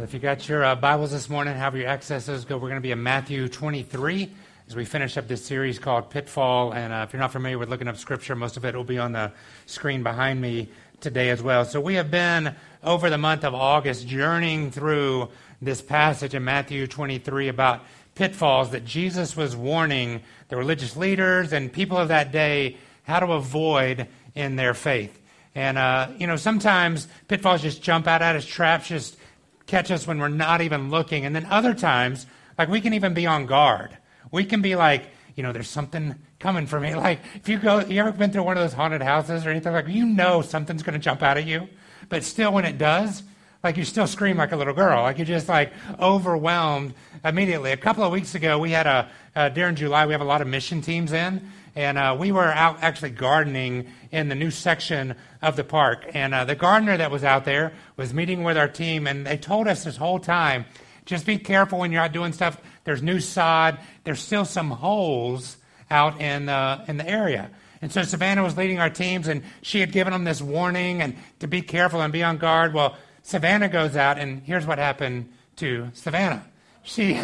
If you got your uh, Bibles this morning, however your accesses go. We're going to be in Matthew 23 as we finish up this series called Pitfall. And uh, if you're not familiar with looking up Scripture, most of it will be on the screen behind me today as well. So we have been over the month of August journeying through this passage in Matthew 23 about pitfalls that Jesus was warning the religious leaders and people of that day how to avoid in their faith. And, uh, you know, sometimes pitfalls just jump out at us, traps just catch us when we're not even looking. And then other times, like we can even be on guard. We can be like, you know, there's something coming for me. Like if you go, you ever been through one of those haunted houses or anything like, you know, something's going to jump out at you, but still when it does, like you still scream like a little girl. Like you're just like overwhelmed immediately. A couple of weeks ago, we had a uh, during July we have a lot of mission teams in, and uh, we were out actually gardening in the new section of the park. And uh, the gardener that was out there was meeting with our team, and they told us this whole time just be careful when you're out doing stuff. There's new sod, there's still some holes out in, in the area. And so Savannah was leading our teams, and she had given them this warning and to be careful and be on guard. Well, Savannah goes out, and here's what happened to Savannah she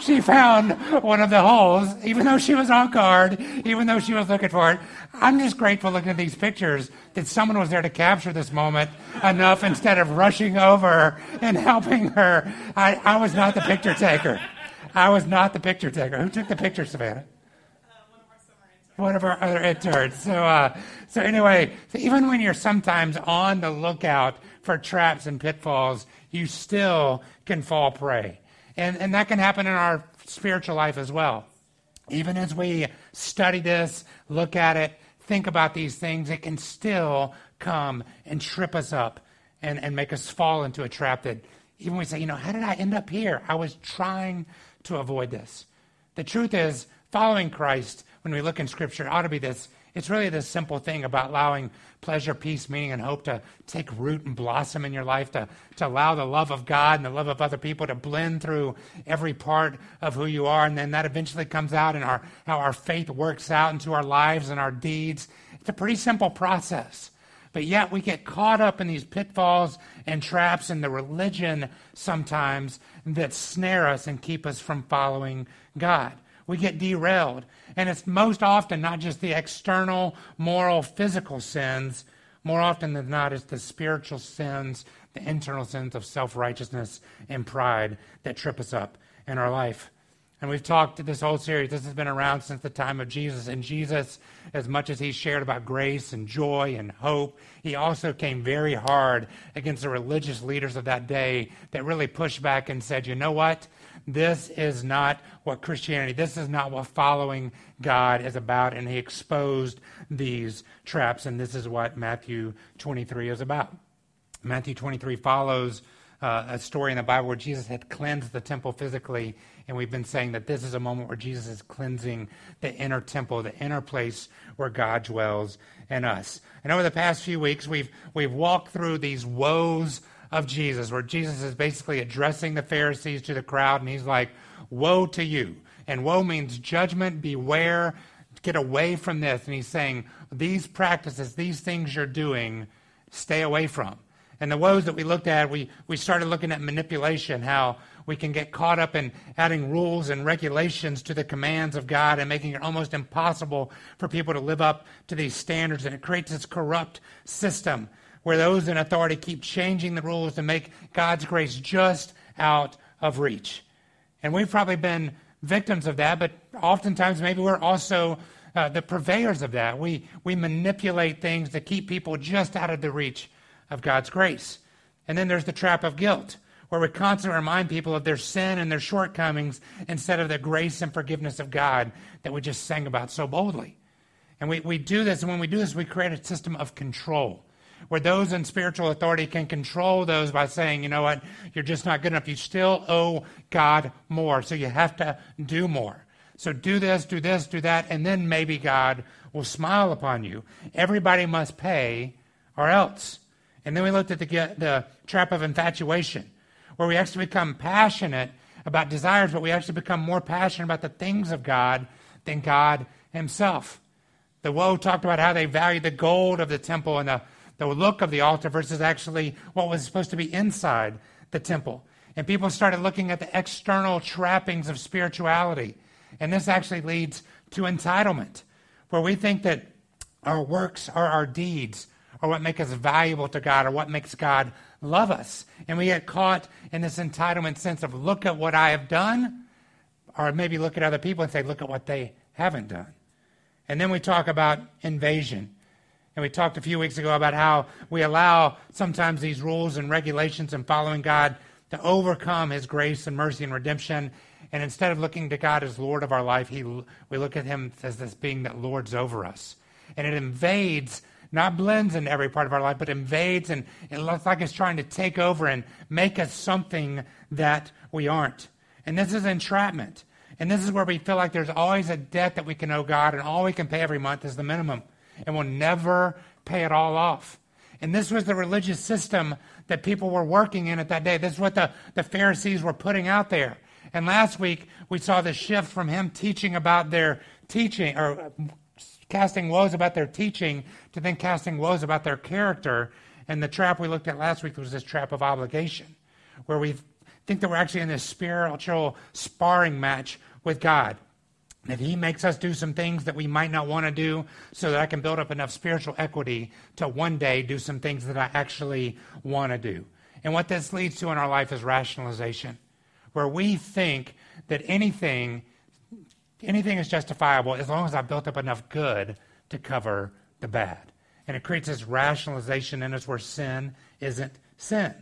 she found one of the holes, even though she was on guard, even though she was looking for it. I'm just grateful looking at these pictures that someone was there to capture this moment enough instead of rushing over and helping her. I, I was not the picture taker. I was not the picture taker. Who took the picture, Savannah? one of our other interns. So, uh, so anyway, so even when you're sometimes on the lookout for traps and pitfalls, you still can fall prey. And, and that can happen in our spiritual life as well. Even as we study this, look at it, think about these things, it can still come and trip us up and, and make us fall into a trap that even we say, you know, how did I end up here? I was trying to avoid this. The truth is, following Christ, when we look in Scripture, ought to be this it's really this simple thing about allowing pleasure, peace, meaning, and hope to take root and blossom in your life, to, to allow the love of God and the love of other people to blend through every part of who you are. And then that eventually comes out in our, how our faith works out into our lives and our deeds. It's a pretty simple process. But yet we get caught up in these pitfalls and traps in the religion sometimes that snare us and keep us from following God we get derailed. And it's most often not just the external, moral, physical sins. More often than not, it's the spiritual sins, the internal sins of self righteousness and pride that trip us up in our life. And we've talked this whole series, this has been around since the time of Jesus. And Jesus, as much as he shared about grace and joy and hope, he also came very hard against the religious leaders of that day that really pushed back and said, you know what? This is not what Christianity, this is not what following God is about. And he exposed these traps, and this is what Matthew 23 is about. Matthew 23 follows uh, a story in the Bible where Jesus had cleansed the temple physically, and we've been saying that this is a moment where Jesus is cleansing the inner temple, the inner place where God dwells in us. And over the past few weeks, we've we've walked through these woes of Jesus, where Jesus is basically addressing the Pharisees to the crowd, and he's like, Woe to you. And woe means judgment, beware, get away from this. And he's saying, These practices, these things you're doing, stay away from. And the woes that we looked at, we, we started looking at manipulation, how we can get caught up in adding rules and regulations to the commands of God and making it almost impossible for people to live up to these standards. And it creates this corrupt system where those in authority keep changing the rules to make God's grace just out of reach. And we've probably been victims of that, but oftentimes maybe we're also uh, the purveyors of that. We, we manipulate things to keep people just out of the reach of God's grace. And then there's the trap of guilt, where we constantly remind people of their sin and their shortcomings instead of the grace and forgiveness of God that we just sang about so boldly. And we, we do this, and when we do this, we create a system of control where those in spiritual authority can control those by saying, you know what, you're just not good enough. You still owe God more, so you have to do more. So do this, do this, do that, and then maybe God will smile upon you. Everybody must pay or else. And then we looked at the, the trap of infatuation, where we actually become passionate about desires, but we actually become more passionate about the things of God than God Himself. The woe talked about how they valued the gold of the temple and the the look of the altar versus actually what was supposed to be inside the temple. And people started looking at the external trappings of spirituality. And this actually leads to entitlement, where we think that our works or our deeds are what make us valuable to God or what makes God love us. And we get caught in this entitlement sense of look at what I have done, or maybe look at other people and say, look at what they haven't done. And then we talk about invasion. And we talked a few weeks ago about how we allow sometimes these rules and regulations and following God to overcome his grace and mercy and redemption. And instead of looking to God as Lord of our life, he, we look at him as this being that lords over us. And it invades not blends into every part of our life, but invades and it looks like it's trying to take over and make us something that we aren't. And this is entrapment. And this is where we feel like there's always a debt that we can owe God, and all we can pay every month is the minimum. And we'll never pay it all off. And this was the religious system that people were working in at that day. This is what the, the Pharisees were putting out there. And last week, we saw the shift from him teaching about their teaching, or casting woes about their teaching to then casting woes about their character. And the trap we looked at last week was this trap of obligation, where we think that we're actually in this spiritual sparring match with God. That He makes us do some things that we might not want to do so that I can build up enough spiritual equity to one day do some things that I actually want to do. And what this leads to in our life is rationalization, where we think that anything anything is justifiable as long as I've built up enough good to cover the bad. And it creates this rationalization in us where sin isn't sin.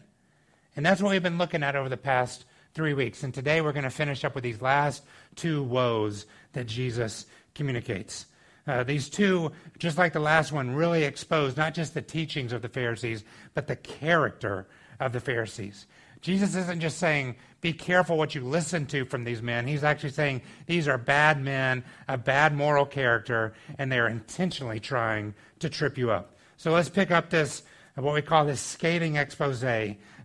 And that's what we've been looking at over the past three weeks. And today we're going to finish up with these last two woes that Jesus communicates. Uh, these two, just like the last one, really expose not just the teachings of the Pharisees, but the character of the Pharisees. Jesus isn't just saying, be careful what you listen to from these men. He's actually saying these are bad men, a bad moral character, and they're intentionally trying to trip you up. So let's pick up this, what we call this scathing expose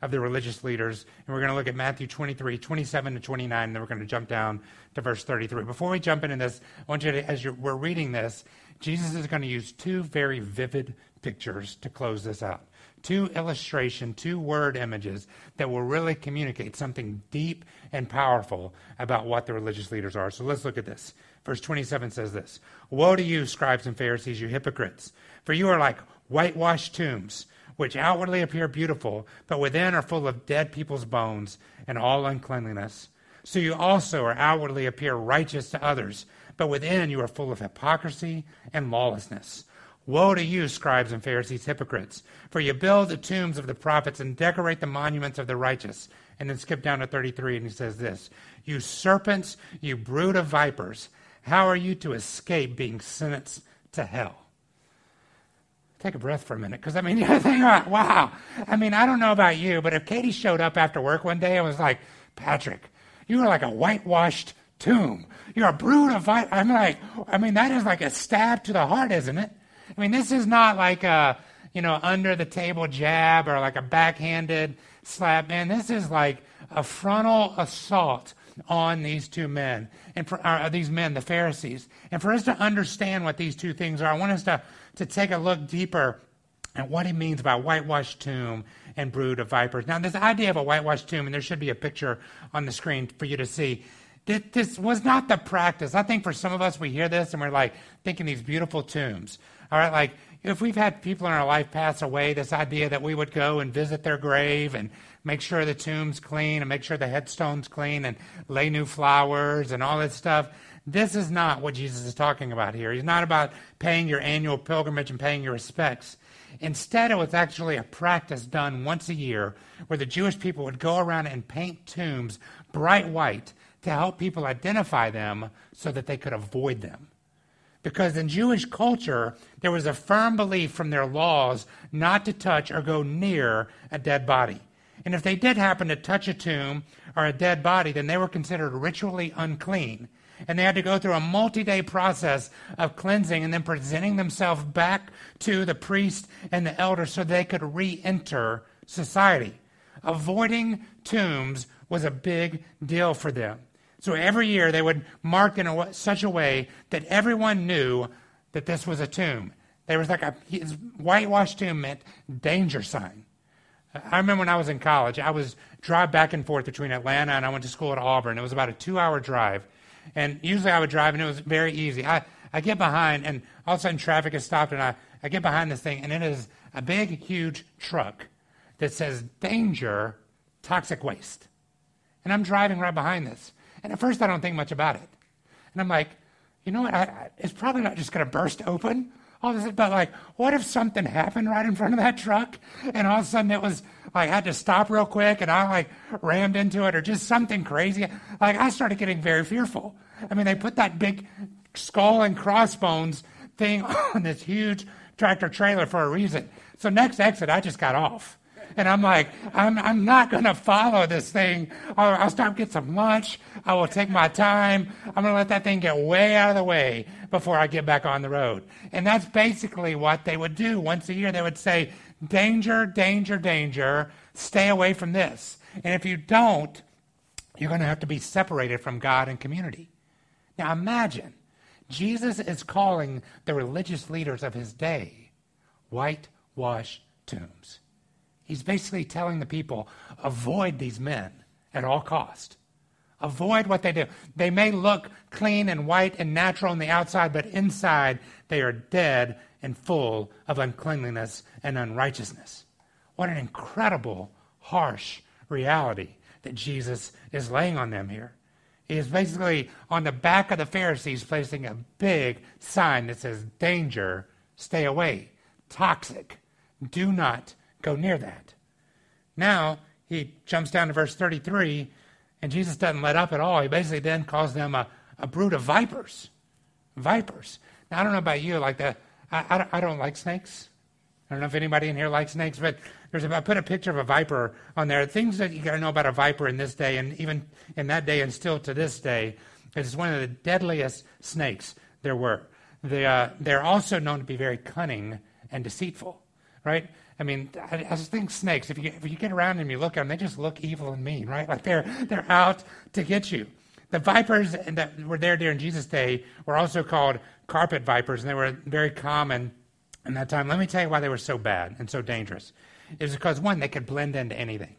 of the religious leaders. And we're going to look at Matthew 23, 27 to 29, and then we're going to jump down to verse 33. Before we jump into this, I want you to, as we're reading this, Jesus is going to use two very vivid pictures to close this out two illustration, two word images that will really communicate something deep and powerful about what the religious leaders are. So let's look at this. Verse 27 says this Woe to you, scribes and Pharisees, you hypocrites! For you are like whitewashed tombs, which outwardly appear beautiful, but within are full of dead people's bones and all uncleanliness. So you also are outwardly appear righteous to others, but within you are full of hypocrisy and lawlessness. Woe to you, scribes and Pharisees, hypocrites! For you build the tombs of the prophets and decorate the monuments of the righteous. And then skip down to 33, and he says this You serpents, you brood of vipers, how are you to escape being sentenced to hell? Take a breath for a minute, because I mean, you think, wow. I mean, I don't know about you, but if Katie showed up after work one day and was like, Patrick, you are like a whitewashed tomb. You're a brood of vipers. I'm like, I mean, that is like a stab to the heart, isn't it? I mean, this is not like a, you know, under the table jab or like a backhanded slap. Man, this is like a frontal assault on these two men and for uh, these men, the Pharisees. And for us to understand what these two things are, I want us to, to take a look deeper at what he means by whitewashed tomb and brood of vipers. Now, this idea of a whitewashed tomb, and there should be a picture on the screen for you to see. This was not the practice. I think for some of us, we hear this and we're like thinking these beautiful tombs. All right, like if we've had people in our life pass away, this idea that we would go and visit their grave and make sure the tomb's clean and make sure the headstone's clean and lay new flowers and all that stuff. This is not what Jesus is talking about here. He's not about paying your annual pilgrimage and paying your respects. Instead, it was actually a practice done once a year where the Jewish people would go around and paint tombs bright white to help people identify them so that they could avoid them. Because in Jewish culture, there was a firm belief from their laws not to touch or go near a dead body. And if they did happen to touch a tomb or a dead body, then they were considered ritually unclean. And they had to go through a multi day process of cleansing and then presenting themselves back to the priest and the elder so they could re enter society. Avoiding tombs was a big deal for them. So every year they would mark in a, such a way that everyone knew that this was a tomb. There was like a whitewashed tomb meant danger sign. I remember when I was in college, I was drive back and forth between Atlanta and I went to school at Auburn. It was about a two hour drive. And usually I would drive and it was very easy. I, I get behind and all of a sudden traffic has stopped and I, I get behind this thing and it is a big, huge truck that says danger, toxic waste. And I'm driving right behind this. And at first I don't think much about it. And I'm like, you know what? I, I, it's probably not just going to burst open all sudden, but like, what if something happened right in front of that truck? And all of a sudden it was like, I had to stop real quick and I like rammed into it or just something crazy. Like, I started getting very fearful. I mean, they put that big skull and crossbones thing on this huge tractor trailer for a reason. So next exit, I just got off. And I'm like, I'm, I'm not going to follow this thing. I'll, I'll stop, get some lunch. I will take my time. I'm going to let that thing get way out of the way before I get back on the road. And that's basically what they would do once a year. They would say, danger, danger, danger. Stay away from this. And if you don't, you're going to have to be separated from God and community. Now imagine, Jesus is calling the religious leaders of his day whitewash tombs. He's basically telling the people, avoid these men at all cost. Avoid what they do. They may look clean and white and natural on the outside, but inside they are dead and full of uncleanliness and unrighteousness. What an incredible, harsh reality that Jesus is laying on them here. He is basically on the back of the Pharisees placing a big sign that says, Danger, stay away, toxic, do not go near that. Now, he jumps down to verse 33, and Jesus doesn't let up at all. He basically then calls them a, a brood of vipers. Vipers. Now, I don't know about you, like the, I, I, don't, I don't like snakes. I don't know if anybody in here likes snakes, but there's a, I put a picture of a viper on there. Things that you got to know about a viper in this day, and even in that day, and still to this day, it's one of the deadliest snakes there were. They, uh, they're also known to be very cunning and deceitful, right? I mean, I, I just think snakes, if you, if you get around them, you look at them, they just look evil and mean, right? Like they're, they're out to get you. The vipers that were there during Jesus' day were also called carpet vipers, and they were very common in that time. Let me tell you why they were so bad and so dangerous. It was because, one, they could blend into anything.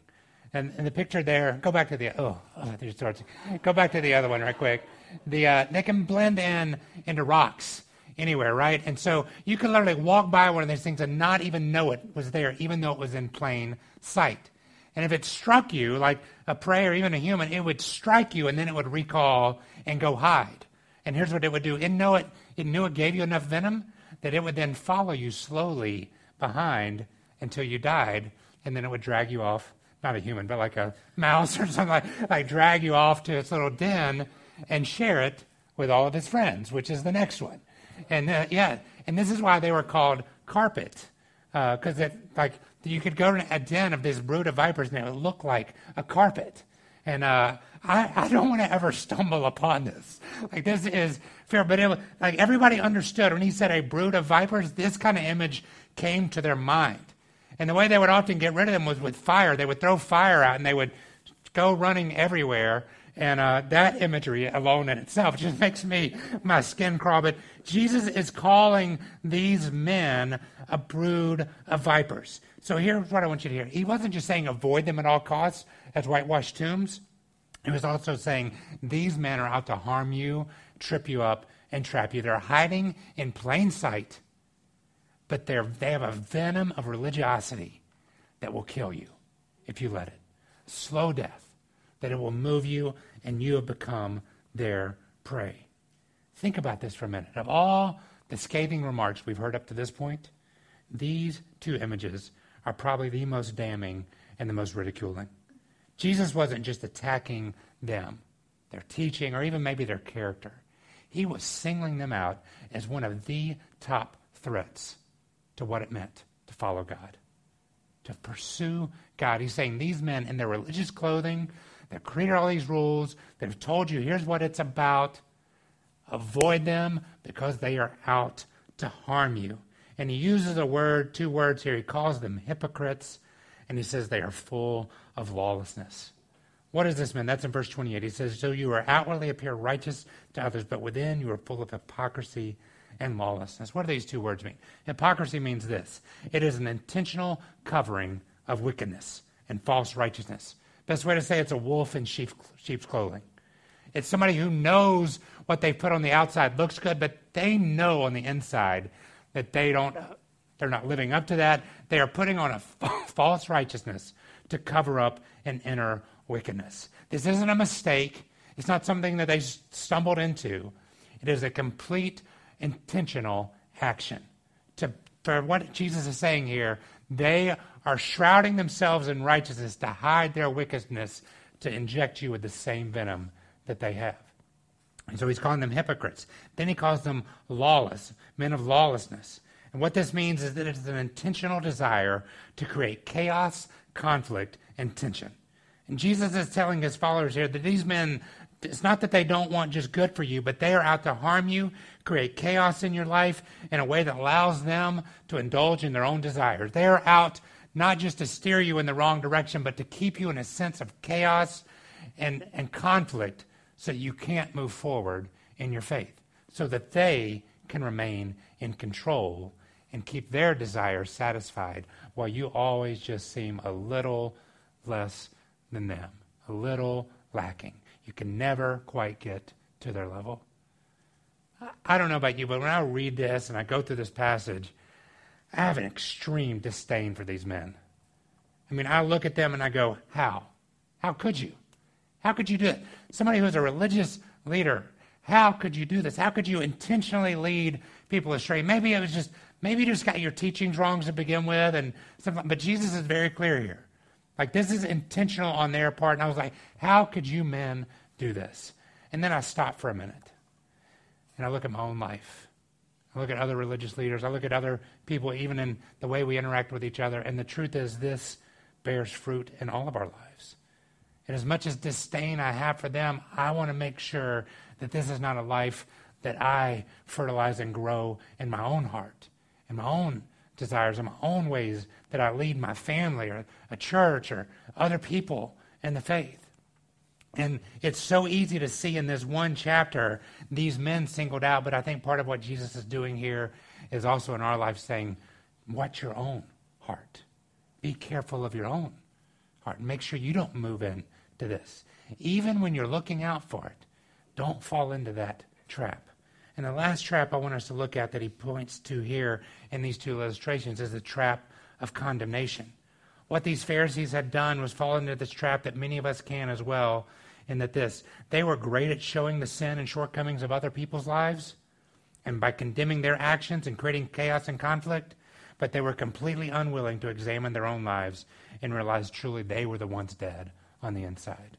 And, and the picture there, go back to the, oh, oh there's sorts. Go back to the other one right quick. The, uh, they can blend in into rocks anywhere, right? And so you can literally walk by one of these things and not even know it was there, even though it was in plain sight. And if it struck you, like a prey or even a human, it would strike you and then it would recall and go hide. And here's what it would do it, know it, it knew it gave you enough venom that it would then follow you slowly behind until you died, and then it would drag you off, not a human, but like a mouse or something like, like drag you off to its little den and share it with all of its friends, which is the next one. And uh, yeah, and this is why they were called carpet, because uh, it like you could go to a den of this brood of vipers and it would look like a carpet. And uh, I, I don't want to ever stumble upon this. Like this is fair, but it, like everybody understood when he said a brood of vipers, this kind of image came to their mind. And the way they would often get rid of them was with fire. They would throw fire out and they would go running everywhere. And uh, that imagery alone in itself just makes me, my skin crawl. But Jesus is calling these men a brood of vipers. So here's what I want you to hear. He wasn't just saying avoid them at all costs as whitewashed tombs. He was also saying these men are out to harm you, trip you up, and trap you. They're hiding in plain sight, but they're, they have a venom of religiosity that will kill you if you let it. Slow death that it will move you and you have become their prey. Think about this for a minute. Of all the scathing remarks we've heard up to this point, these two images are probably the most damning and the most ridiculing. Jesus wasn't just attacking them, their teaching, or even maybe their character. He was singling them out as one of the top threats to what it meant to follow God, to pursue God. He's saying these men in their religious clothing, They've created all these rules. They've told you here's what it's about. Avoid them because they are out to harm you. And he uses a word, two words here. He calls them hypocrites, and he says they are full of lawlessness. What does this mean? That's in verse 28. He says, So you are outwardly appear righteous to others, but within you are full of hypocrisy and lawlessness. What do these two words mean? Hypocrisy means this it is an intentional covering of wickedness and false righteousness. Best way to say it's a wolf in sheep, sheep's clothing. It's somebody who knows what they put on the outside looks good, but they know on the inside that they don't, they're not living up to that. They are putting on a false righteousness to cover up an inner wickedness. This isn't a mistake. It's not something that they stumbled into. It is a complete intentional action. To, for what Jesus is saying here, they are shrouding themselves in righteousness to hide their wickedness, to inject you with the same venom that they have. And so he's calling them hypocrites. Then he calls them lawless, men of lawlessness. And what this means is that it is an intentional desire to create chaos, conflict, and tension. And Jesus is telling his followers here that these men, it's not that they don't want just good for you, but they are out to harm you, create chaos in your life in a way that allows them to indulge in their own desires. They are out not just to steer you in the wrong direction, but to keep you in a sense of chaos and, and conflict so you can't move forward in your faith, so that they can remain in control and keep their desires satisfied while you always just seem a little less than them, a little lacking. You can never quite get to their level. I don't know about you, but when I read this and I go through this passage, I have an extreme disdain for these men. I mean, I look at them and I go, How? How could you? How could you do it? Somebody who's a religious leader, how could you do this? How could you intentionally lead people astray? Maybe it was just, maybe you just got your teachings wrong to begin with, and something, but Jesus is very clear here. Like, this is intentional on their part. And I was like, how could you men do this? And then I stop for a minute and I look at my own life. I look at other religious leaders. I look at other people, even in the way we interact with each other. And the truth is, this bears fruit in all of our lives. And as much as disdain I have for them, I want to make sure that this is not a life that I fertilize and grow in my own heart, in my own desires, in my own ways that I lead my family or a church or other people in the faith. And it's so easy to see in this one chapter these men singled out, but I think part of what Jesus is doing here is also in our life saying, Watch your own heart. Be careful of your own heart. Make sure you don't move in to this. Even when you're looking out for it, don't fall into that trap. And the last trap I want us to look at that he points to here in these two illustrations is the trap of condemnation. What these Pharisees had done was fall into this trap that many of us can as well in that this they were great at showing the sin and shortcomings of other people's lives and by condemning their actions and creating chaos and conflict, but they were completely unwilling to examine their own lives and realize truly they were the ones dead on the inside.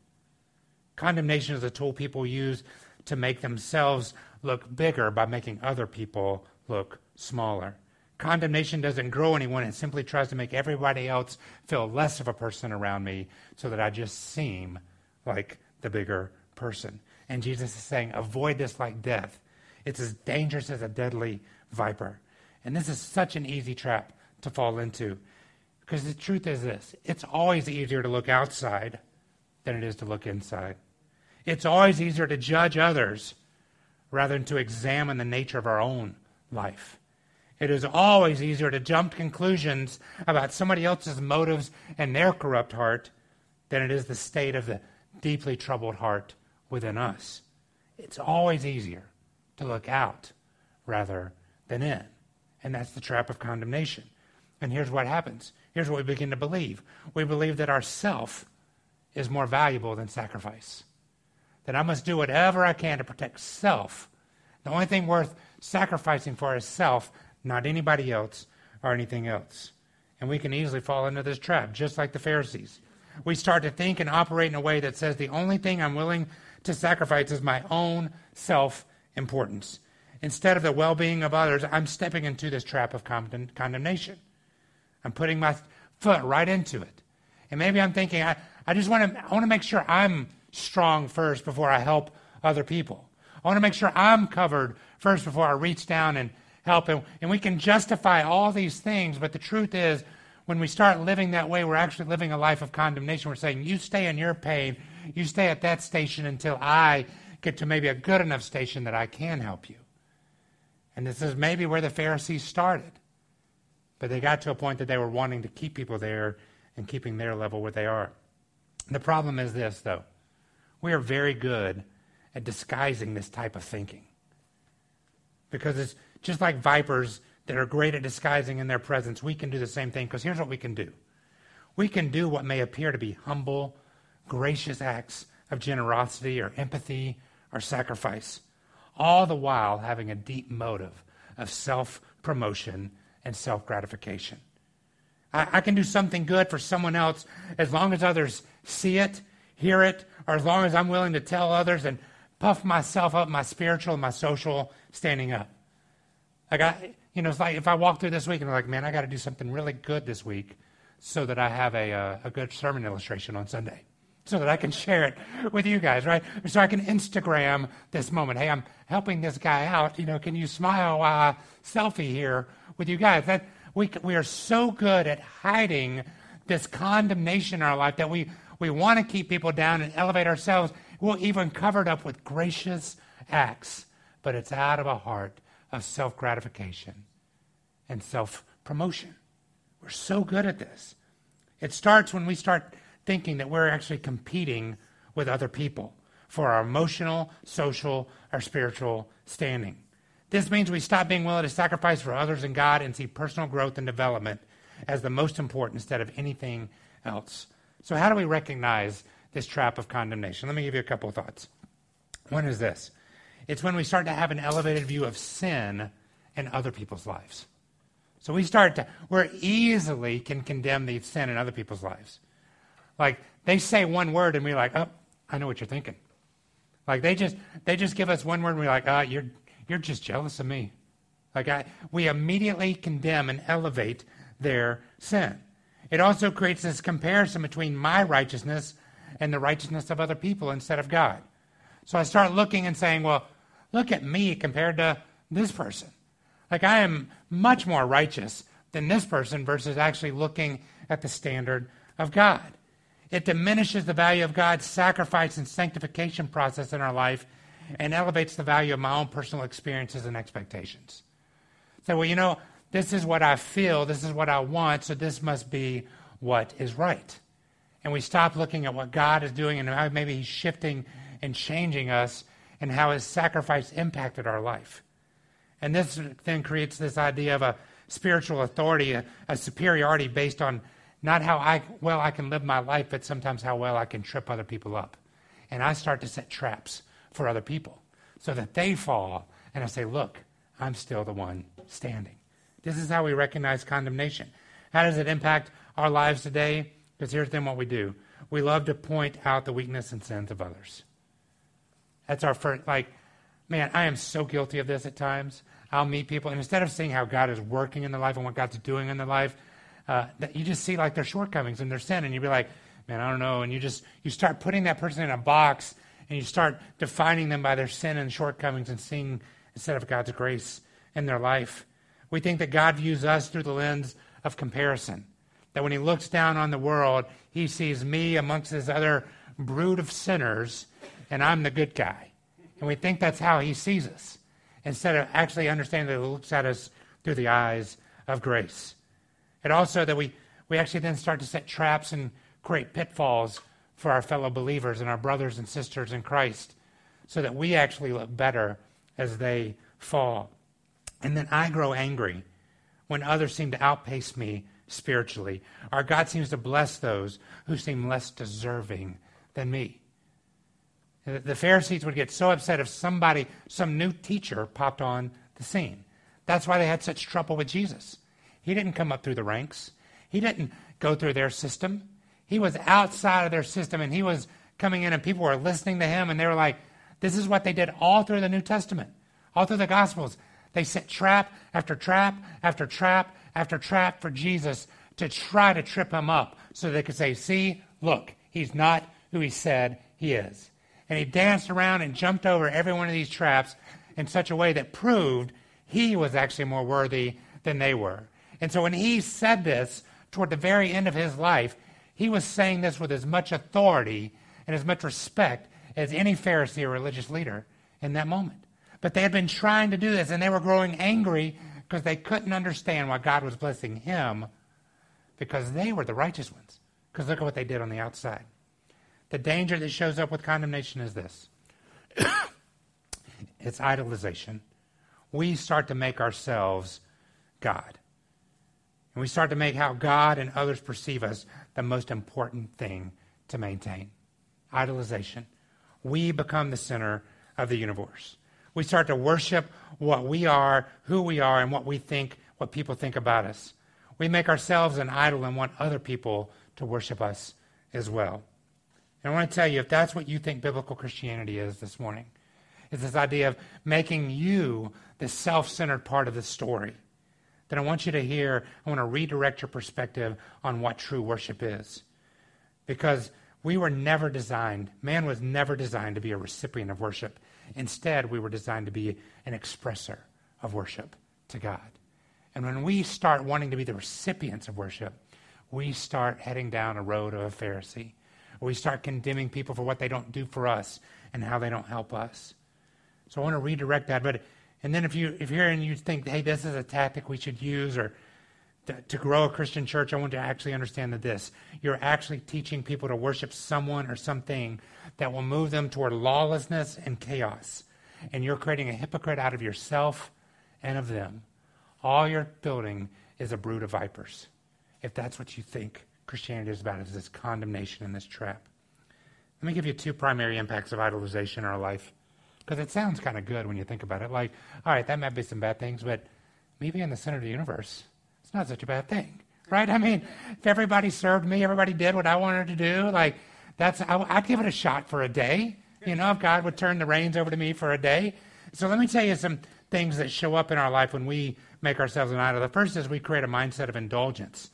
Condemnation is a tool people use to make themselves look bigger by making other people look smaller. Condemnation doesn't grow anyone, it simply tries to make everybody else feel less of a person around me so that I just seem like the bigger person. And Jesus is saying, avoid this like death. It's as dangerous as a deadly viper. And this is such an easy trap to fall into. Because the truth is this it's always easier to look outside than it is to look inside. It's always easier to judge others rather than to examine the nature of our own life. It is always easier to jump to conclusions about somebody else's motives and their corrupt heart than it is the state of the deeply troubled heart within us. It's always easier to look out rather than in. And that's the trap of condemnation. And here's what happens. Here's what we begin to believe. We believe that our self is more valuable than sacrifice. That I must do whatever I can to protect self. The only thing worth sacrificing for is self, not anybody else or anything else. And we can easily fall into this trap, just like the Pharisees we start to think and operate in a way that says the only thing I'm willing to sacrifice is my own self importance. Instead of the well being of others, I'm stepping into this trap of condemnation. I'm putting my foot right into it. And maybe I'm thinking, I, I just want to, I want to make sure I'm strong first before I help other people. I want to make sure I'm covered first before I reach down and help. And, and we can justify all these things, but the truth is, when we start living that way, we're actually living a life of condemnation. We're saying, you stay in your pain, you stay at that station until I get to maybe a good enough station that I can help you. And this is maybe where the Pharisees started. But they got to a point that they were wanting to keep people there and keeping their level where they are. The problem is this, though. We are very good at disguising this type of thinking. Because it's just like vipers that are great at disguising in their presence, we can do the same thing. Because here's what we can do we can do what may appear to be humble, gracious acts of generosity or empathy or sacrifice, all the while having a deep motive of self promotion and self gratification. I, I, can do something good for someone else as long as others see it, hear it, or as long as I'm willing to tell others and puff myself up, my spiritual and my social standing up. Like I, you know, it's like if I walk through this week and I'm like, man, I got to do something really good this week so that I have a, a, uh, a good sermon illustration on Sunday so that I can share it with you guys, right? So I can Instagram this moment. Hey, I'm helping this guy out. You know, can you smile while I selfie here with you guys? That we we are so good at hiding this condemnation in our life that we we want to keep people down and elevate ourselves. We'll even cover it up with gracious acts, but it's out of a heart of self gratification and self promotion. We're so good at this. It starts when we start thinking that we're actually competing with other people for our emotional, social, or spiritual standing. This means we stop being willing to sacrifice for others and God and see personal growth and development as the most important instead of anything else. So, how do we recognize this trap of condemnation? Let me give you a couple of thoughts. One is this it's when we start to have an elevated view of sin in other people's lives. So we start to, we easily can condemn the sin in other people's lives. Like they say one word and we're like, oh, I know what you're thinking. Like they just they just give us one word and we're like, ah, oh, you're you're just jealous of me. Like I we immediately condemn and elevate their sin. It also creates this comparison between my righteousness and the righteousness of other people instead of God. So I start looking and saying, well, look at me compared to this person. Like I am much more righteous than this person versus actually looking at the standard of God. It diminishes the value of God's sacrifice and sanctification process in our life and elevates the value of my own personal experiences and expectations. So, well, you know, this is what I feel, this is what I want, so this must be what is right. And we stop looking at what God is doing and how maybe He's shifting and changing us and how His sacrifice impacted our life. And this then creates this idea of a spiritual authority, a, a superiority based on not how I, well I can live my life, but sometimes how well I can trip other people up. And I start to set traps for other people so that they fall. And I say, look, I'm still the one standing. This is how we recognize condemnation. How does it impact our lives today? Because here's then what we do we love to point out the weakness and sins of others. That's our first, like, man, I am so guilty of this at times. I'll meet people, and instead of seeing how God is working in their life and what God's doing in their life, uh, that you just see like their shortcomings and their sin, and you'd be like, man, I don't know. And you just you start putting that person in a box, and you start defining them by their sin and shortcomings, and seeing instead of God's grace in their life. We think that God views us through the lens of comparison. That when He looks down on the world, He sees me amongst His other brood of sinners, and I'm the good guy. And we think that's how He sees us, instead of actually understanding that He looks at us through the eyes of grace. And also that we, we actually then start to set traps and create pitfalls for our fellow believers and our brothers and sisters in Christ so that we actually look better as they fall. And then I grow angry when others seem to outpace me spiritually. Our God seems to bless those who seem less deserving than me. The Pharisees would get so upset if somebody, some new teacher, popped on the scene. That's why they had such trouble with Jesus. He didn't come up through the ranks. He didn't go through their system. He was outside of their system and he was coming in and people were listening to him and they were like, this is what they did all through the New Testament, all through the Gospels. They set trap after trap after trap after trap for Jesus to try to trip him up so they could say, see, look, he's not who he said he is. And he danced around and jumped over every one of these traps in such a way that proved he was actually more worthy than they were. And so when he said this toward the very end of his life, he was saying this with as much authority and as much respect as any Pharisee or religious leader in that moment. But they had been trying to do this, and they were growing angry because they couldn't understand why God was blessing him because they were the righteous ones. Because look at what they did on the outside. The danger that shows up with condemnation is this it's idolization. We start to make ourselves God. And we start to make how God and others perceive us the most important thing to maintain idolization. We become the center of the universe. We start to worship what we are, who we are, and what we think, what people think about us. We make ourselves an idol and want other people to worship us as well. And I want to tell you, if that's what you think biblical Christianity is this morning, is this idea of making you the self centered part of the story, then I want you to hear, I want to redirect your perspective on what true worship is. Because we were never designed, man was never designed to be a recipient of worship. Instead, we were designed to be an expresser of worship to God. And when we start wanting to be the recipients of worship, we start heading down a road of a Pharisee. We start condemning people for what they don't do for us and how they don't help us. So I want to redirect that. But and then if you if you're and you think, hey, this is a tactic we should use, or to, to grow a Christian church, I want to actually understand that this you're actually teaching people to worship someone or something that will move them toward lawlessness and chaos. And you're creating a hypocrite out of yourself and of them. All you're building is a brood of vipers. If that's what you think Christianity is about, is this condemnation and this trap. Let me give you two primary impacts of idolization in our life. Because it sounds kind of good when you think about it. Like, all right, that might be some bad things, but maybe in the center of the universe, it's not such a bad thing, right? I mean, if everybody served me, everybody did what I wanted to do, like, that's, I, I'd give it a shot for a day. You know, if God would turn the reins over to me for a day. So let me tell you some things that show up in our life when we make ourselves an idol. The first is we create a mindset of indulgence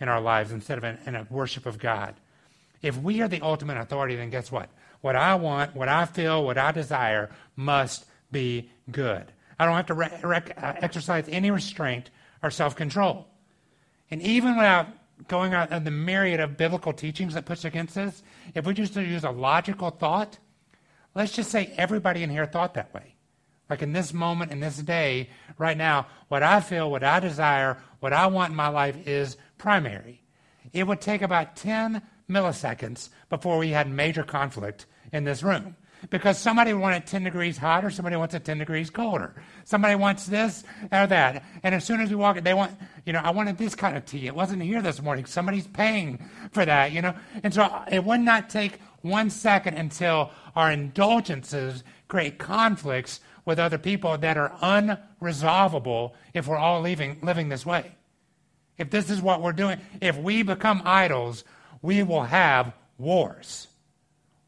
in our lives instead of an, in a worship of God. If we are the ultimate authority, then guess what? What I want, what I feel, what I desire must be good. I don't have to re- re- uh, exercise any restraint or self control. And even without going out on the myriad of biblical teachings that push against this, if we just use a logical thought, let's just say everybody in here thought that way. Like in this moment, in this day, right now, what I feel, what I desire, what I want in my life is primary. It would take about 10 milliseconds before we had major conflict in this room. Because somebody would want it 10 degrees hotter, somebody wants it 10 degrees colder. Somebody wants this or that. And as soon as we walk in, they want, you know, I wanted this kind of tea. It wasn't here this morning. Somebody's paying for that, you know. And so it would not take one second until our indulgences create conflicts with other people that are unresolvable if we're all living, living this way. If this is what we're doing, if we become idols, we will have wars.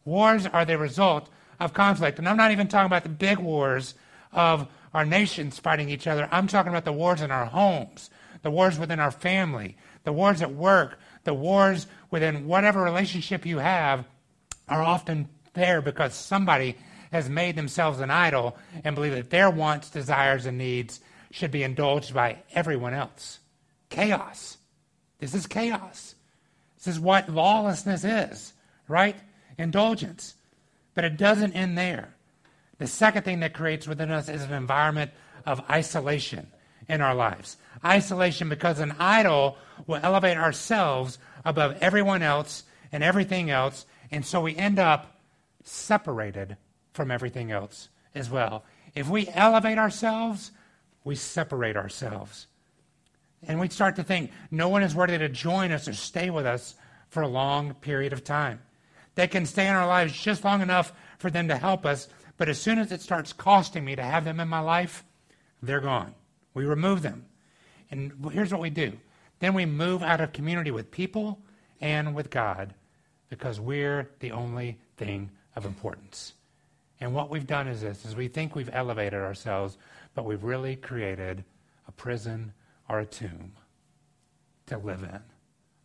Wars are the result of conflict. And I'm not even talking about the big wars of our nations fighting each other. I'm talking about the wars in our homes, the wars within our family, the wars at work, the wars within whatever relationship you have are often there because somebody has made themselves an idol and believe that their wants, desires, and needs should be indulged by everyone else. Chaos. This is chaos. This is what lawlessness is, right? Indulgence. But it doesn't end there. The second thing that creates within us is an environment of isolation in our lives. Isolation because an idol will elevate ourselves above everyone else and everything else, and so we end up separated from everything else as well. If we elevate ourselves, we separate ourselves. And we start to think no one is worthy to join us or stay with us for a long period of time. They can stay in our lives just long enough for them to help us, but as soon as it starts costing me to have them in my life, they're gone. We remove them. And here's what we do then we move out of community with people and with God because we're the only thing of importance. And what we've done is this is we think we've elevated ourselves, but we've really created a prison or a tomb to live in,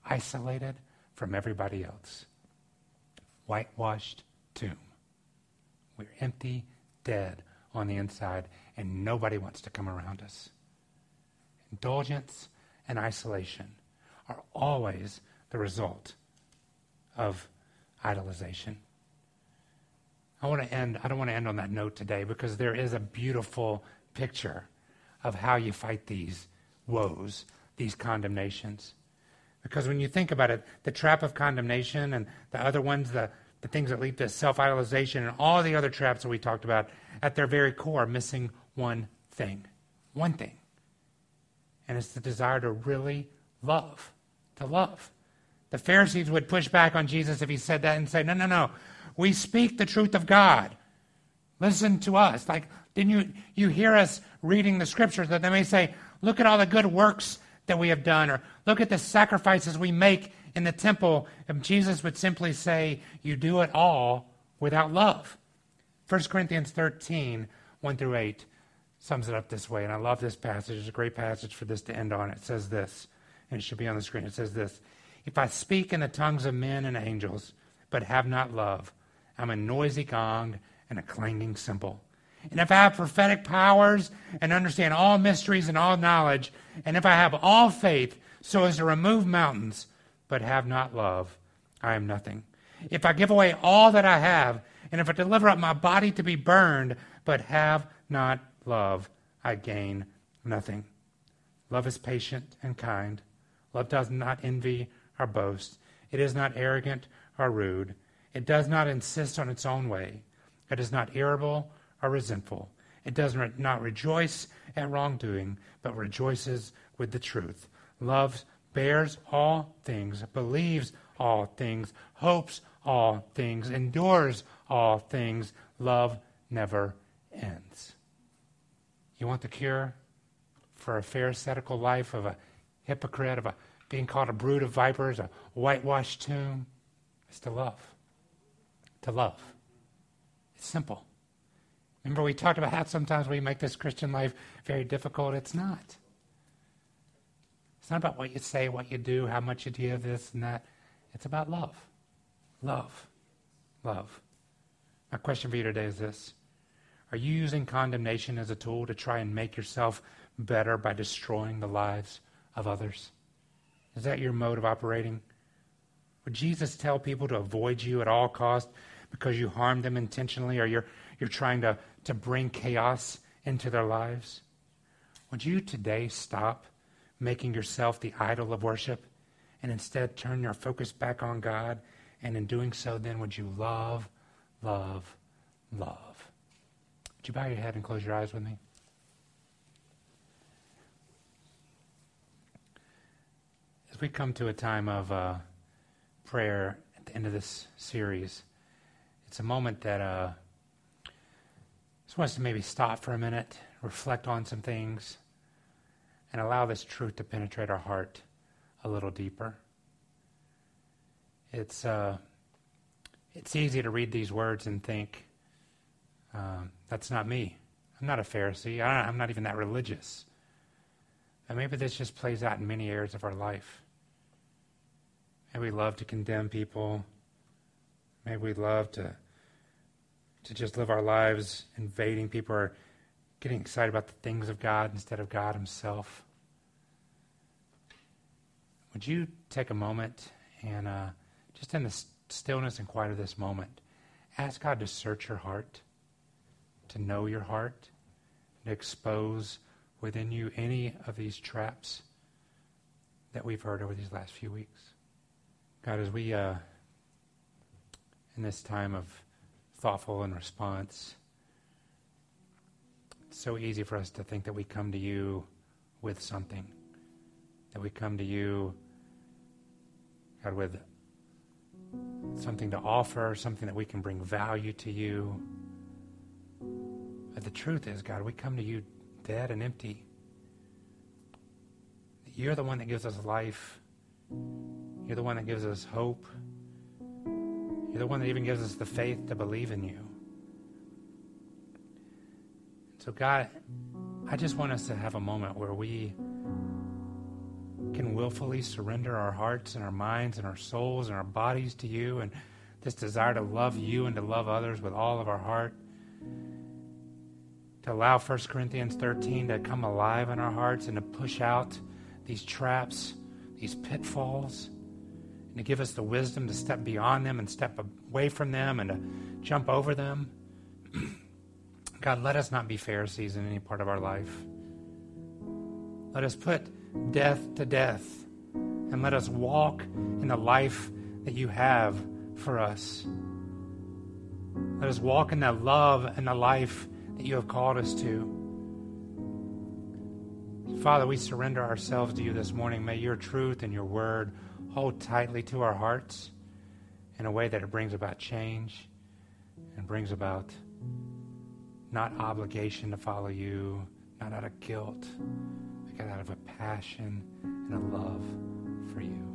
isolated from everybody else. Whitewashed tomb. We're empty, dead on the inside, and nobody wants to come around us. Indulgence and isolation are always the result of idolization. I want to end, I don't want to end on that note today because there is a beautiful picture of how you fight these woes, these condemnations. Because when you think about it, the trap of condemnation and the other ones, the, the things that lead to self idolization and all the other traps that we talked about, at their very core, missing one thing. One thing. And it's the desire to really love. To love. The Pharisees would push back on Jesus if he said that and say, no, no, no. We speak the truth of God. Listen to us. Like, didn't you, you hear us reading the scriptures that they may say, look at all the good works that we have done, or look at the sacrifices we make in the temple. And Jesus would simply say, you do it all without love. 1 Corinthians 13, 1 through 8, sums it up this way. And I love this passage. It's a great passage for this to end on. It says this, and it should be on the screen. It says this If I speak in the tongues of men and angels, but have not love, I'm a noisy gong and a clanging cymbal. And if I have prophetic powers and understand all mysteries and all knowledge, and if I have all faith so as to remove mountains, but have not love, I am nothing. If I give away all that I have, and if I deliver up my body to be burned, but have not love, I gain nothing. Love is patient and kind. Love does not envy or boast. It is not arrogant or rude. It does not insist on its own way. It is not irritable or resentful. It does not rejoice at wrongdoing, but rejoices with the truth. Love bears all things, believes all things, hopes all things, endures all things. Love never ends. You want the cure for a pharisaical life of a hypocrite, of a being called a brood of vipers, a whitewashed tomb? It's to love. To love. It's simple. Remember, we talked about how sometimes we make this Christian life very difficult. It's not. It's not about what you say, what you do, how much you do this and that. It's about love. Love. Love. My question for you today is this Are you using condemnation as a tool to try and make yourself better by destroying the lives of others? Is that your mode of operating? Would Jesus tell people to avoid you at all costs because you harmed them intentionally or you're, you're trying to to bring chaos into their lives? Would you today stop making yourself the idol of worship and instead turn your focus back on God? And in doing so, then would you love, love, love? Would you bow your head and close your eyes with me? As we come to a time of uh, prayer at the end of this series, it's a moment that. Uh, just want us to maybe stop for a minute, reflect on some things, and allow this truth to penetrate our heart a little deeper. It's, uh, it's easy to read these words and think, um, that's not me. I'm not a Pharisee. I am not even that religious. And maybe this just plays out in many areas of our life. And we love to condemn people. Maybe we love to to just live our lives invading people or getting excited about the things of God instead of God Himself. Would you take a moment and uh, just in the stillness and quiet of this moment, ask God to search your heart, to know your heart, to expose within you any of these traps that we've heard over these last few weeks? God, as we, uh, in this time of thoughtful and response. It's so easy for us to think that we come to you with something, that we come to you, God, with something to offer, something that we can bring value to you. But the truth is, God, we come to you dead and empty. You're the one that gives us life. You're the one that gives us hope. You're the one that even gives us the faith to believe in you. So, God, I just want us to have a moment where we can willfully surrender our hearts and our minds and our souls and our bodies to you and this desire to love you and to love others with all of our heart. To allow 1 Corinthians 13 to come alive in our hearts and to push out these traps, these pitfalls and to give us the wisdom to step beyond them and step away from them and to jump over them. God, let us not be Pharisees in any part of our life. Let us put death to death and let us walk in the life that you have for us. Let us walk in the love and the life that you have called us to. Father, we surrender ourselves to you this morning. May your truth and your word hold tightly to our hearts in a way that it brings about change and brings about not obligation to follow you, not out of guilt, but out of a passion and a love for you.